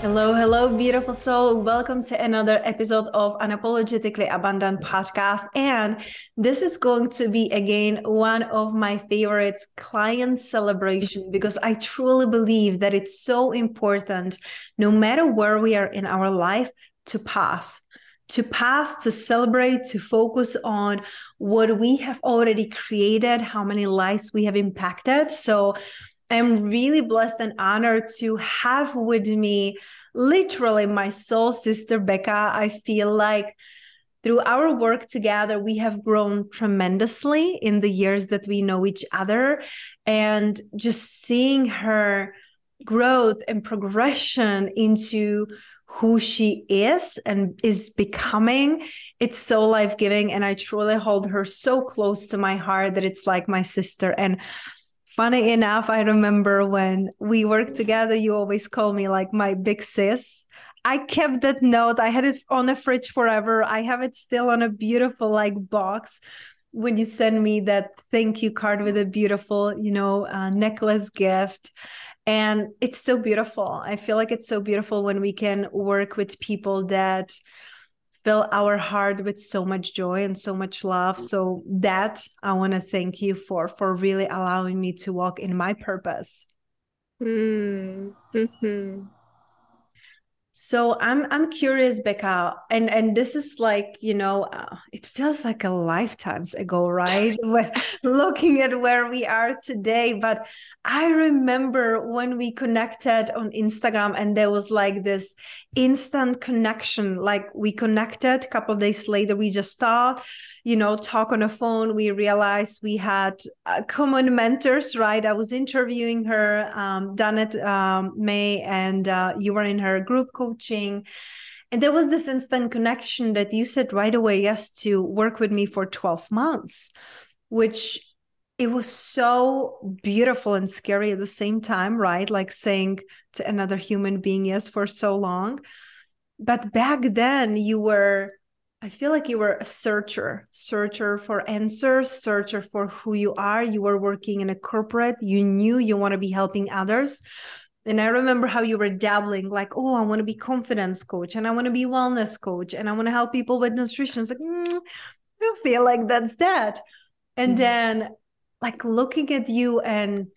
Hello, hello, beautiful soul. Welcome to another episode of Unapologetically Abundant podcast. And this is going to be again one of my favorites, client celebration, because I truly believe that it's so important, no matter where we are in our life, to pass. To pass, to celebrate, to focus on what we have already created, how many lives we have impacted. So, I'm really blessed and honored to have with me literally my soul sister, Bekah. I feel like through our work together, we have grown tremendously in the years that we know each other. And just seeing her growth and progression into who she is and is becoming it's so life-giving and i truly hold her so close to my heart that it's like my sister and funny enough, I remember when we worked together, you always call me like my big sis. I kept that note. I had it on the fridge forever. I have it still on a beautiful like box when you send me that thank you card with a beautiful, you know, uh, necklace gift. And it's so beautiful. I feel like it's so beautiful when we can work with people that fill our heart with so much joy and so much love so that i want to thank you for for really allowing me to walk in my purpose mm-hmm. So I'm I'm curious, Bekah, and and this is like you know, uh, it feels like a lifetimes ago, right? when looking at where we are today, but I remember when we connected on Instagram, and there was like this instant connection. Like we connected, a couple days later, we just thought you know talk on the phone. We realized we had uh, common mentors right? I was interviewing her um, Danette um, may and uh, you were in her group coaching. And there was this instant connection that you said right away yes to work with me for 12 months which it was so beautiful and scary at the same time right like saying to another human being yes for so long but back then you were I feel like you were a searcher, searcher for answers, searcher for who you are. You were working in a corporate, you knew you want to be helping others. And I remember how you were dabbling, like, oh, I want to be confidence coach and I want to be wellness coach and I want to help people with nutrition. It's like, mm, I don't feel like that's that. And mm-hmm. then, like, looking at you and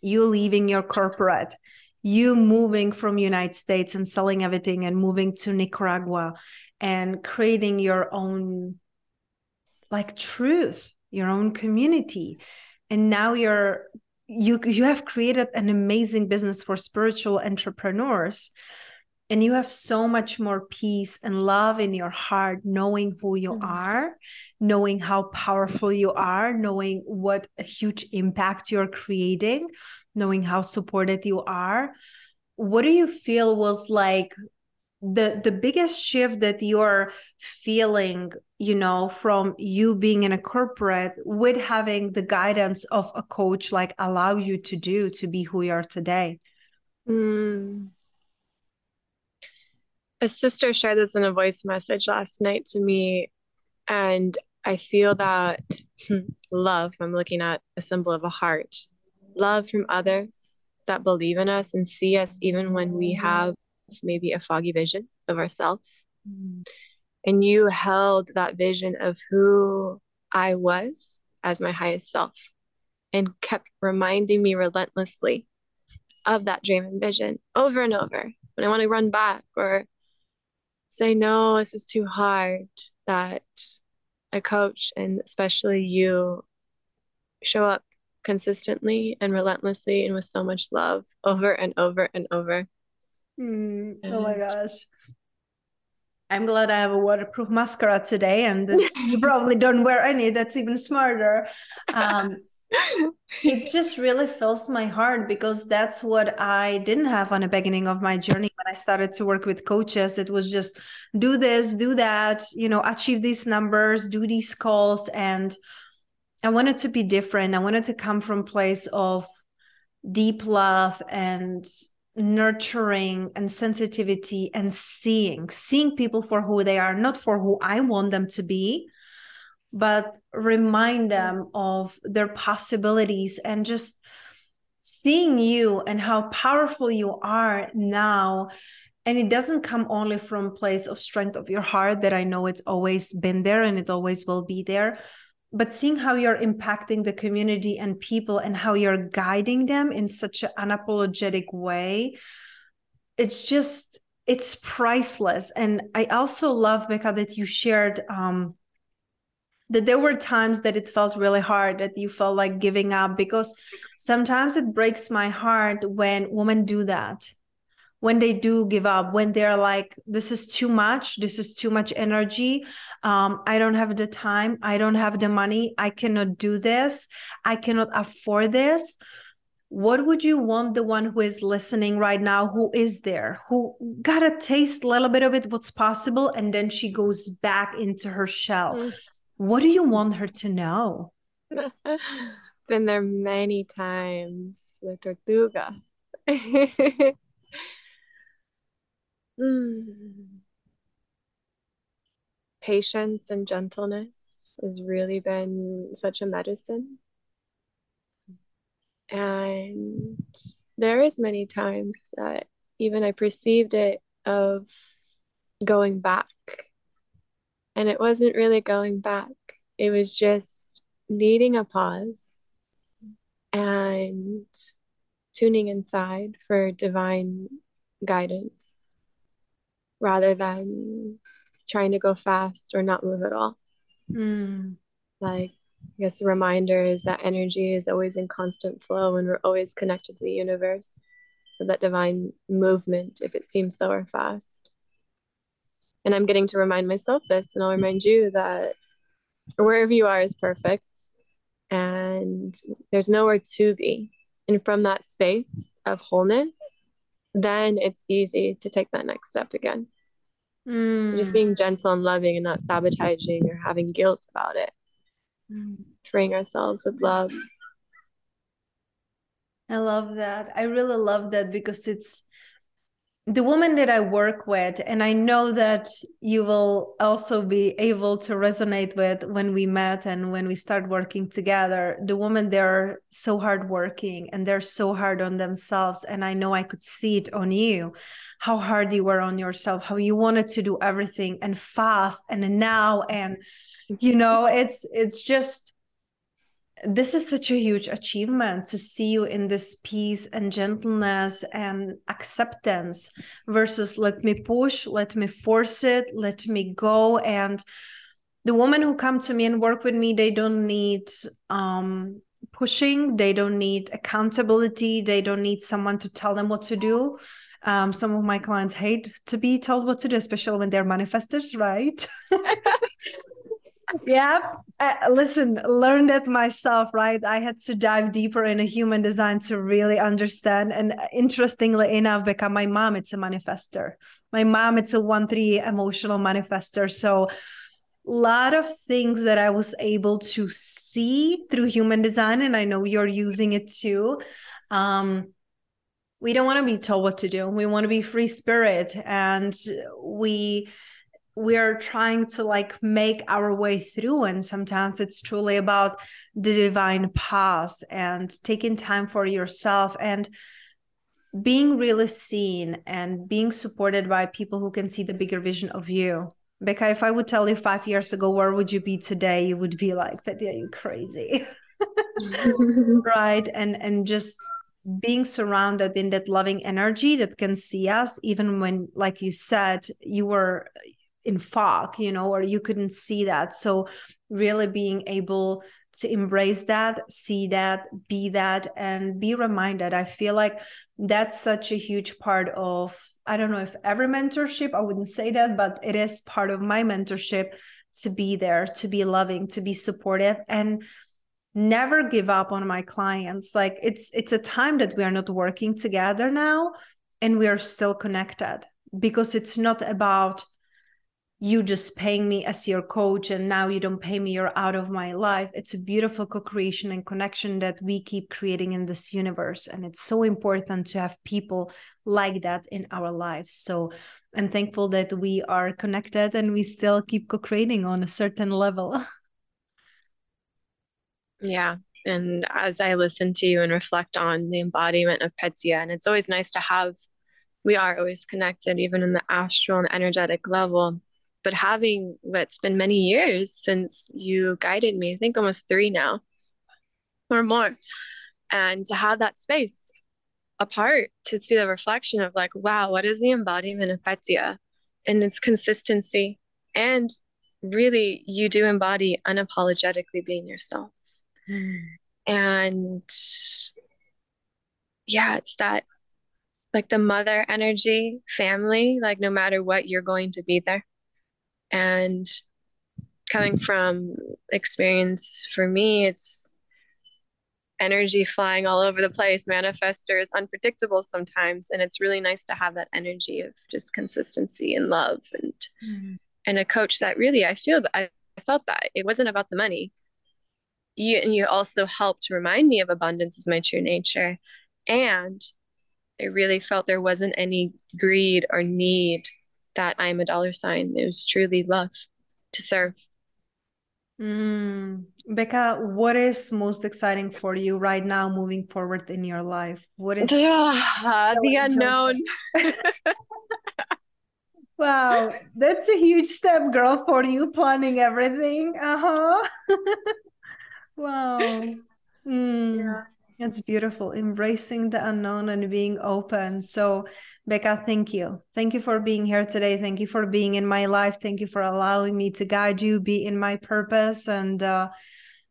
you leaving your corporate, you moving from United States and selling everything and moving to Nicaragua and creating your own like truth your own community. And now you're you you have created an amazing business for spiritual entrepreneurs and you have so much more peace and love in your heart knowing who you mm-hmm. are knowing how powerful you are knowing what a huge impact you're creating knowing how supported you are what do you feel was like the the biggest shift that you're feeling you know from you being in a corporate with having the guidance of a coach like allow you to do to be who you are today mm. A sister shared this in a voice message last night to me and i feel that hmm, love i'm looking at a symbol of a heart love from others that believe in us and see us even when we have maybe a foggy vision of ourselves. Mm. And you held that vision of who I was as my highest self and kept reminding me relentlessly of that dream and vision over and over when I want to run back or say, no, this is too hard, that a coach and especially you show up consistently and relentlessly and with so much love over and over and over. Mm, oh my gosh. I'm glad I have a waterproof mascara today, and you probably don't wear any. That's even smarter. Um, it just really fills my heart because that's what I didn't have on the beginning of my journey when I started to work with coaches. It was just do this, do that, you know, achieve these numbers, do these calls. And I wanted to be different. I wanted to come from place of deep love and nurturing and sensitivity and seeing seeing people for who they are not for who i want them to be but remind them of their possibilities and just seeing you and how powerful you are now. And it doesn't come only from place of strength of your heart that i know it's always been there and it always will be there but seeing how you're impacting the community and people and how you're guiding them in such an unapologetic way. It's just it's priceless. And i also love Bekah that you shared um that there were times that it felt really hard that you felt like giving up because sometimes it breaks my heart when women do that. When they do give up when they're like this is too much this is too much energy. Um, i don't have the time i don't have the money i cannot do this i cannot afford this. What would you want the one who is listening right now who is there who got a taste a little bit of it what's possible and then she goes back into her shell? Mm. What do you want her to know been there many times with tortuga Mm. Patience and gentleness has really been such a medicine. And there is many times that even I perceived it of going back. And it wasn't really going back. It was just needing a pause and tuning inside for divine guidance rather than trying to go fast or not move at all. Mm. Like, I guess the reminder is that energy is always in constant flow and we're always connected to the universe. So that divine movement, if it seems slow or fast. And I'm getting to remind myself this, and I'll remind you that wherever you are is perfect and there's nowhere to be. And from that space of wholeness, then it's easy to take that next step again. Mm. Just being gentle and loving and not sabotaging or having guilt about it. Mm. Freeing ourselves with love. I love that. I really love that because it's the woman that I work with, and I know that you will also be able to resonate with when we met and when we start working together. The women, they're so hardworking and they're so hard on themselves. And I know I could see it on you how hard you were on yourself, how you wanted to do everything and fast and now. And, you know, it's, it's just, this is such a huge achievement to see you in this peace and gentleness and acceptance versus let me push let me force it let me go. And the women who come to me and work with me they don't need um, pushing they don't need accountability they don't need someone to tell them what to do. Um, some of my clients hate to be told what to do especially when they're manifestors right yeah uh, listen learned it myself right? I had to dive deeper in a human design to really understand and interestingly enough because my mom it's a manifestor. My mom it's a 1-3 emotional manifestor. So a lot of things that i was able to see through human design and i know you're using it too. Um, we don't want to be told what to do. We want to be free spirit and we we are trying to like make our way through and sometimes it's truly about the divine path and taking time for yourself and being really seen and being supported by people who can see the bigger vision of you Bekah, if I would tell you five years ago, where would you be today? You would be like, Betty, are you crazy? right. And and just being surrounded in that loving energy that can see us even when like you said you were in fog you know or you couldn't see that. So really being able to embrace that see that be that and be reminded. I feel like that's such a huge part of i don't know if every mentorship i wouldn't say that but it is part of my mentorship to be there to be loving to be supportive and never give up on my clients. Like it's it's a time that we are not working together now and we are still connected because it's not about you just paying me as your coach and now you don't pay me you're out of my life it's a beautiful co-creation and connection that we keep creating in this universe and it's so important to have people like that in our lives so i'm thankful that we are connected and we still keep co-creating on a certain level Yeah. And as I listen to you and reflect on the embodiment of Petya, and it's always nice to have, we are always connected, even in the astral and energetic level. But having what's been many years since you guided me, I think almost three now or more, and to have that space apart to see the reflection of like, wow, what is the embodiment of Petya and its consistency? And really, you do embody unapologetically being yourself. Mm. And yeah, it's that like the mother energy, family, like no matter what, you're going to be there. And coming from experience for me, it's energy flying all over the place. Manifestor is unpredictable sometimes. And it's really nice to have that energy of just consistency and love and mm. and a coach that really I feel that I felt that it wasn't about the money you and you also helped remind me of abundance as my true nature and i really felt there wasn't any greed or need that i'm a dollar sign it was truly love to serve mm. becca what is most exciting for you right now moving forward in your life what is yeah, the unknown wow that's a huge step girl for you planning everything uh-huh Wow. Mm. Yeah. It's beautiful. Embracing the unknown and being open. So, Bekah, thank you. Thank you for being here today. Thank you for being in my life. Thank you for allowing me to guide you, be in my purpose, and uh,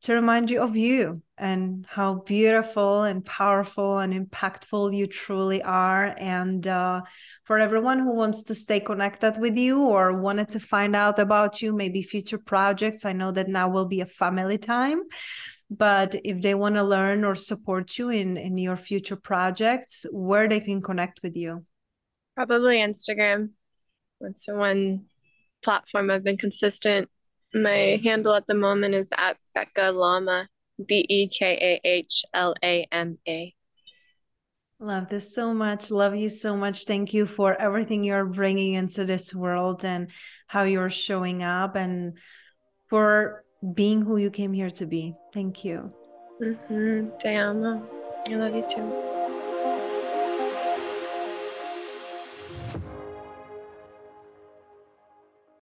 to remind you of you and how beautiful and powerful and impactful you truly are. And uh, for everyone who wants to stay connected with you or wanted to find out about you, maybe future projects, I know that now will be a family time. But if they want to learn or support you in, in your future projects, where they can connect with you? Probably Instagram. That's the one platform I've been consistent. My handle at the moment is at Bekah Lama, B E K A H L A M A. Love this so much. Love you so much. Thank you for everything you're bringing into this world and how you're showing up and for being who you came here to be. Thank you. Mm-hmm. Amo. I love you too.